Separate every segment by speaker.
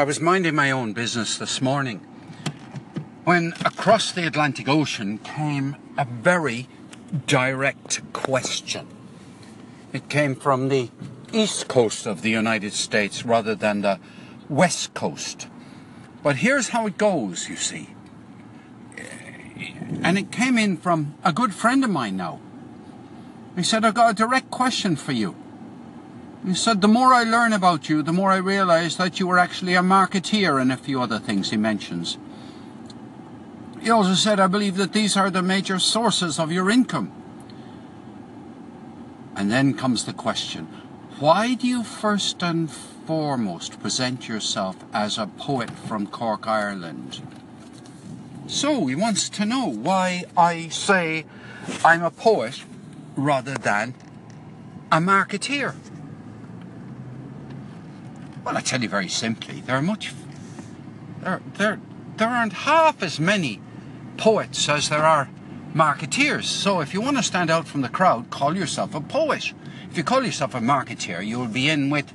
Speaker 1: I was minding my own business this morning when across the Atlantic Ocean came a very direct question. It came from the east coast of the United States rather than the west coast. But here's how it goes, you see. And it came in from a good friend of mine now. He said, I've got a direct question for you. He said, the more I learn about you, the more I realize that you were actually a marketeer and a few other things he mentions. He also said, I believe that these are the major sources of your income. And then comes the question, why do you first and foremost present yourself as a poet from Cork, Ireland? So he wants to know why I say I'm a poet rather than a marketeer. Well, I tell you very simply, there are much there there there aren't half as many poets as there are marketeers. So if you want to stand out from the crowd, call yourself a poet. If you call yourself a marketeer, you'll be in with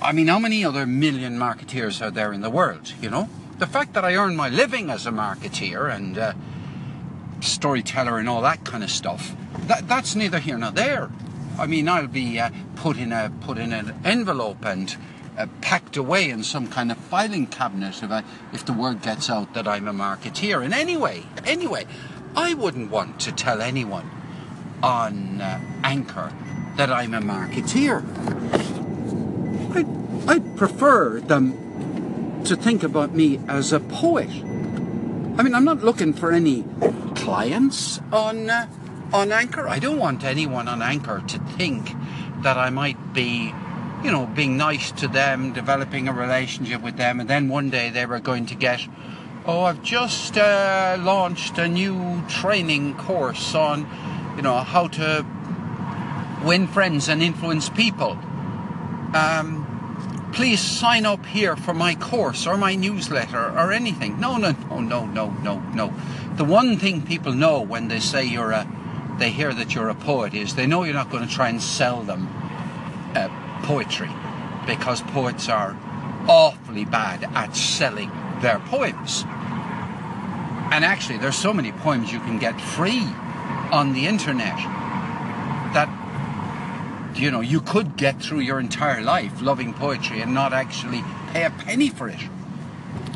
Speaker 1: I mean, how many other million marketeers are there in the world, you know? The fact that I earn my living as a marketeer and uh, storyteller and all that kind of stuff, that, that's neither here nor there. I mean, I'll be uh, put in a put in an envelope and uh, packed away in some kind of filing cabinet if, I, if the word gets out that I'm a marketeer. And anyway, anyway, I wouldn't want to tell anyone on uh, Anchor that I'm a marketeer. I'd, I'd prefer them to think about me as a poet. I mean, I'm not looking for any clients on uh, on Anchor. I don't want anyone on Anchor to think that I might be you know, being nice to them, developing a relationship with them, and then one day they were going to get, oh, I've just uh, launched a new training course on, you know, how to win friends and influence people. Um, please sign up here for my course or my newsletter or anything. No, no, no, no, no, no, no. The one thing people know when they say you're a, they hear that you're a poet is they know you're not going to try and sell them. Poetry because poets are awfully bad at selling their poems. And actually, there's so many poems you can get free on the internet that you know you could get through your entire life loving poetry and not actually pay a penny for it.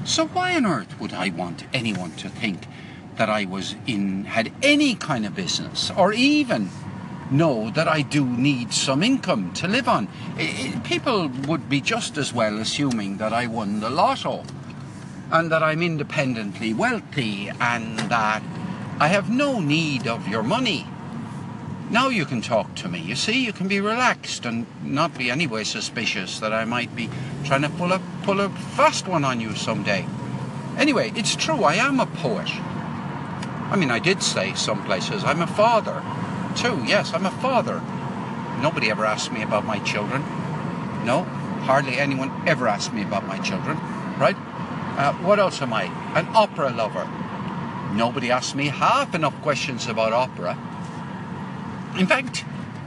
Speaker 1: So why on earth would I want anyone to think that I was in had any kind of business or even know that I do need some income to live on. People would be just as well assuming that I won the lotto and that I'm independently wealthy and that I have no need of your money. Now you can talk to me. You see, you can be relaxed and not be anyway suspicious that I might be trying to pull a pull a fast one on you someday. Anyway, it's true. I am a poet. I mean, I did say some places I'm a father too. Yes, I'm a father. Nobody ever asked me about my children. No, hardly anyone ever asked me about my children. Right? Uh, what else am I? An opera lover. Nobody asked me half enough questions about opera. In fact,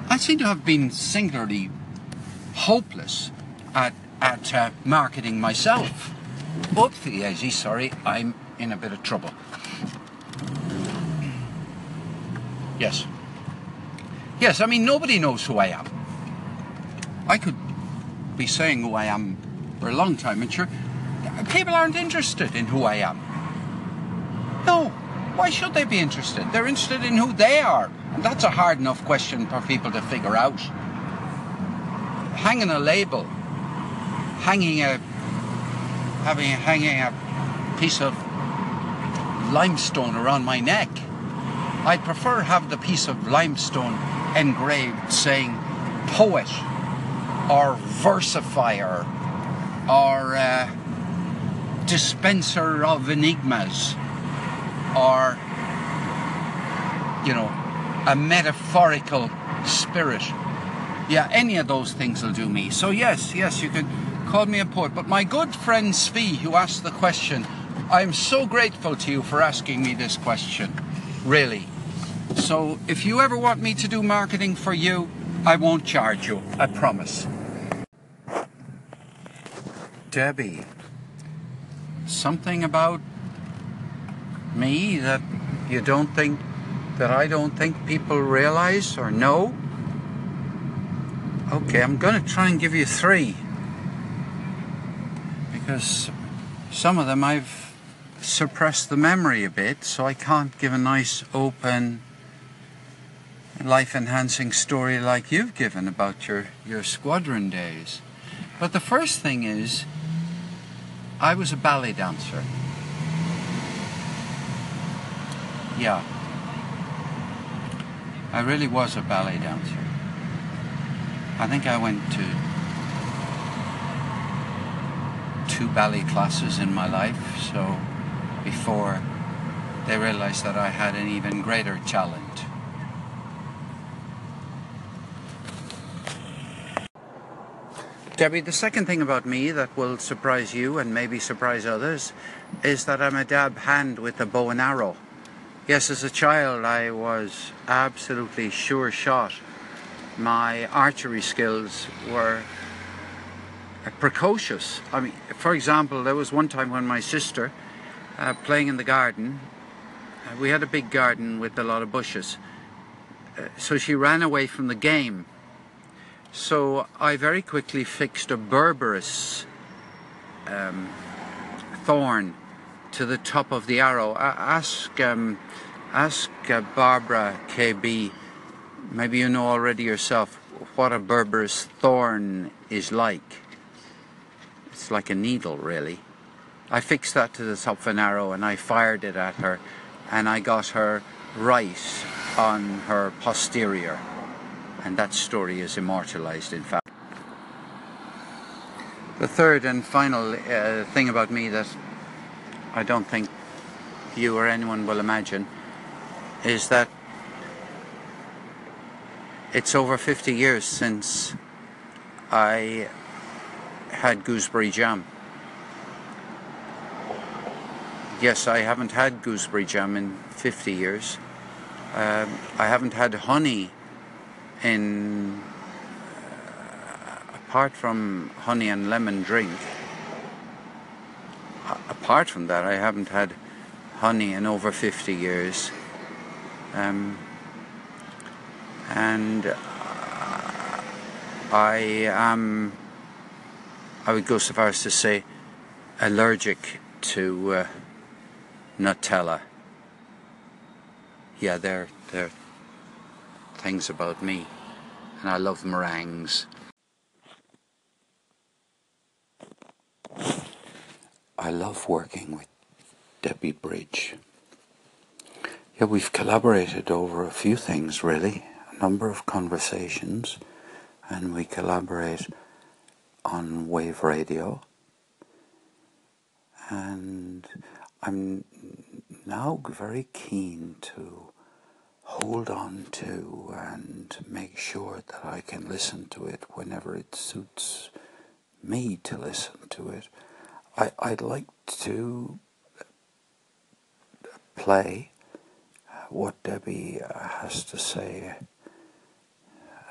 Speaker 1: I seem to have been singularly hopeless at, at uh, marketing myself. Oopsie daisy, sorry, I'm in a bit of trouble. Yes. Yes, I mean, nobody knows who I am. I could be saying who I am for a long time, and sure, people aren't interested in who I am. No, why should they be interested? They're interested in who they are. And that's a hard enough question for people to figure out. Hanging a label, hanging a, having hanging a piece of limestone around my neck. I'd prefer have the piece of limestone engraved saying poet or versifier or uh, dispenser of enigmas or you know a metaphorical spirit. Yeah any of those things will do me. So yes yes you can call me a poet. But my good friend Svi who asked the question I'm so grateful to you for asking me this question. Really so if you ever want me to do marketing for you, I won't charge you. I promise. Debbie, something about me that you don't think that I don't think people realize or know? Okay, I'm going to try and give you three because some of them I've suppressed the memory a bit, so I can't give a nice open life enhancing story like you've given about your, your squadron days. But the first thing is, I was a ballet dancer. Yeah. I really was a ballet dancer. I think I went to two ballet classes in my life, so before they realized that I had an even greater talent. Debbie, the second thing about me that will surprise you and maybe surprise others is that I'm a dab hand with a bow and arrow. Yes, as a child I was absolutely sure shot. My archery skills were precocious. I mean, for example, there was one time when my sister, uh, playing in the garden, uh, we had a big garden with a lot of bushes, uh, so she ran away from the game so I very quickly fixed a Berberis um, thorn to the top of the arrow. Uh, ask um, ask uh, Barbara KB, maybe you know already yourself, what a Berberis thorn is like. It's like a needle, really. I fixed that to the top of an arrow and I fired it at her and I got her right on her posterior and that story is immortalized in fact. The third and final uh, thing about me that I don't think you or anyone will imagine is that it's over 50 years since I had gooseberry jam. Yes, I haven't had gooseberry jam in 50 years. Um, I haven't had honey in apart from honey and lemon drink apart from that I haven't had honey in over 50 years. Um, and uh, I am I would go so far as to say allergic to uh, Nutella. Yeah they're they're things about me, and I love meringues. I love working with Debbie Bridge. Yeah, we've collaborated over a few things really, a number of conversations, and we collaborate on Wave Radio. And I'm now very keen to hold on to and make sure that I can listen to it whenever it suits me to listen to it. I, I'd like to play what Debbie has to say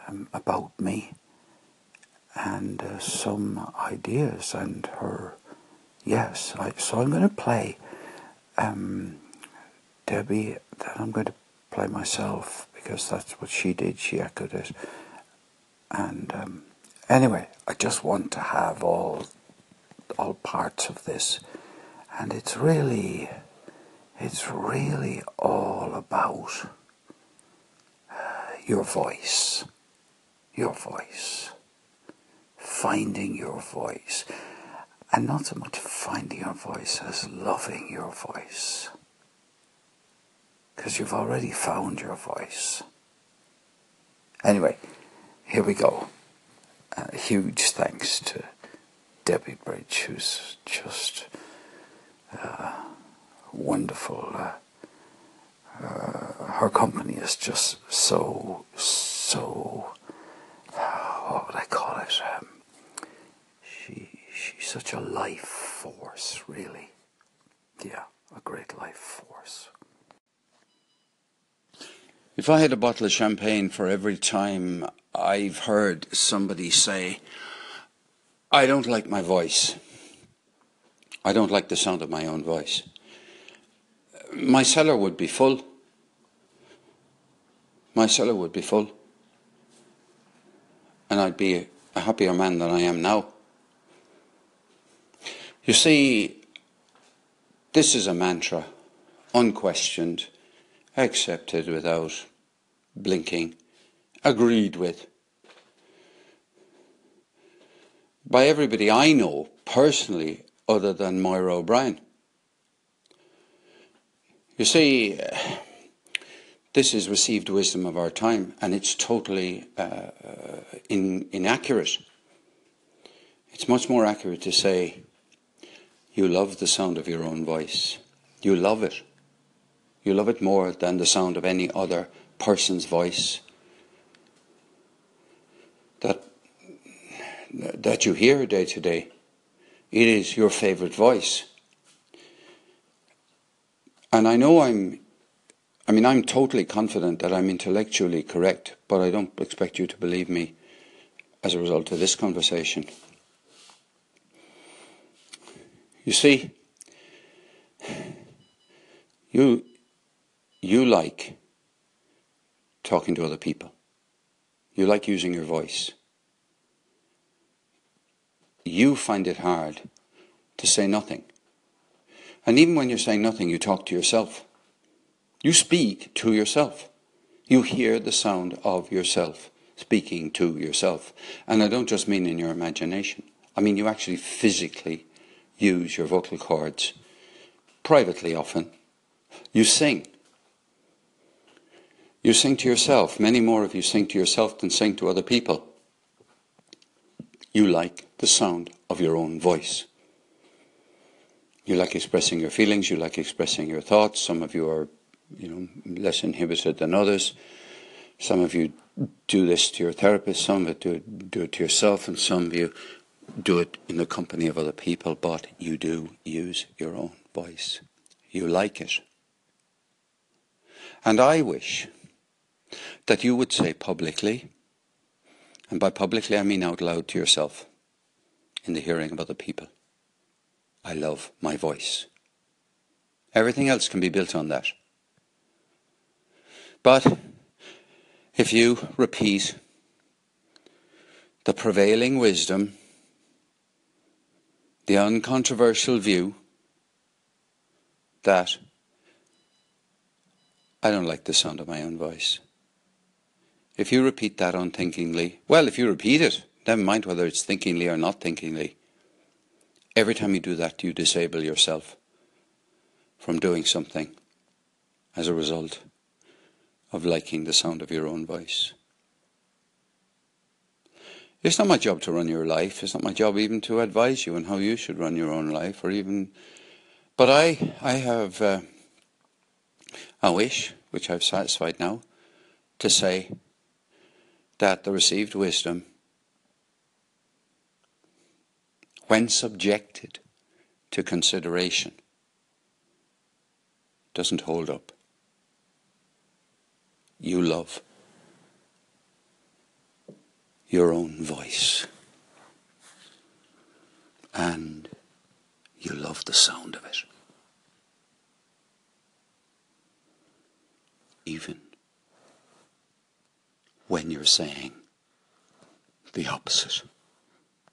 Speaker 1: um, about me and uh, some ideas and her yes I, so I'm going to play um, Debbie then I'm going to play myself because that's what she did. She echoed it. And um, anyway, I just want to have all all parts of this, and it's really, it's really all about uh, your voice, your voice, finding your voice, and not so much finding your voice as loving your voice because you've already found your voice. Anyway, here we go. Uh, huge thanks to Debbie Bridge, who's just uh, wonderful. Uh, uh her company is just so, so, what would I call it? Um, she, she's such a life force, really. Yeah, a great life force. If I had a bottle of champagne for every time I've heard somebody say, I don't like my voice, I don't like the sound of my own voice. My cellar would be full. My cellar would be full. And I'd be a happier man than I am now. You see, this is a mantra, unquestioned, accepted without blinking, agreed with by everybody I know personally other than Moira O'Brien. You see, this is received wisdom of our time and it's totally uh, in, inaccurate. It's much more accurate to say, you love the sound of your own voice. You love it. You love it more than the sound of any other person's voice. That, that you hear day to day. It is your favorite voice. And I know I'm, I mean, I'm totally confident that I'm intellectually correct, but I don't expect you to believe me as a result of this conversation. You see, you, you like talking to other people. You like using your voice. You find it hard to say nothing. And even when you're saying nothing, you talk to yourself. You speak to yourself. You hear the sound of yourself speaking to yourself. And I don't just mean in your imagination. I mean you actually physically use your vocal cords privately often. You sing. You sing to yourself. Many more of you sing to yourself than sing to other people. You like the sound of your own voice. You like expressing your feelings, you like expressing your thoughts. Some of you are, you know, less inhibited than others. Some of you do this to your therapist, some of you do, do it to yourself, and some of you do it in the company of other people, but you do use your own voice. You like it. And I wish that you would say publicly, and by publicly I mean out loud to yourself, in the hearing of other people, I love my voice. Everything else can be built on that. But if you repeat the prevailing wisdom the uncontroversial view that I don't like the sound of my own voice. If you repeat that unthinkingly, well, if you repeat it, never mind whether it's thinkingly or not thinkingly, every time you do that, you disable yourself from doing something as a result of liking the sound of your own voice. It's not my job to run your life. It's not my job even to advise you on how you should run your own life, or even. But I, I have uh, a wish, which I've satisfied now, to say that the received wisdom, when subjected to consideration, doesn't hold up. You love your own voice. And you love the sound of it. Even when you're saying the opposite.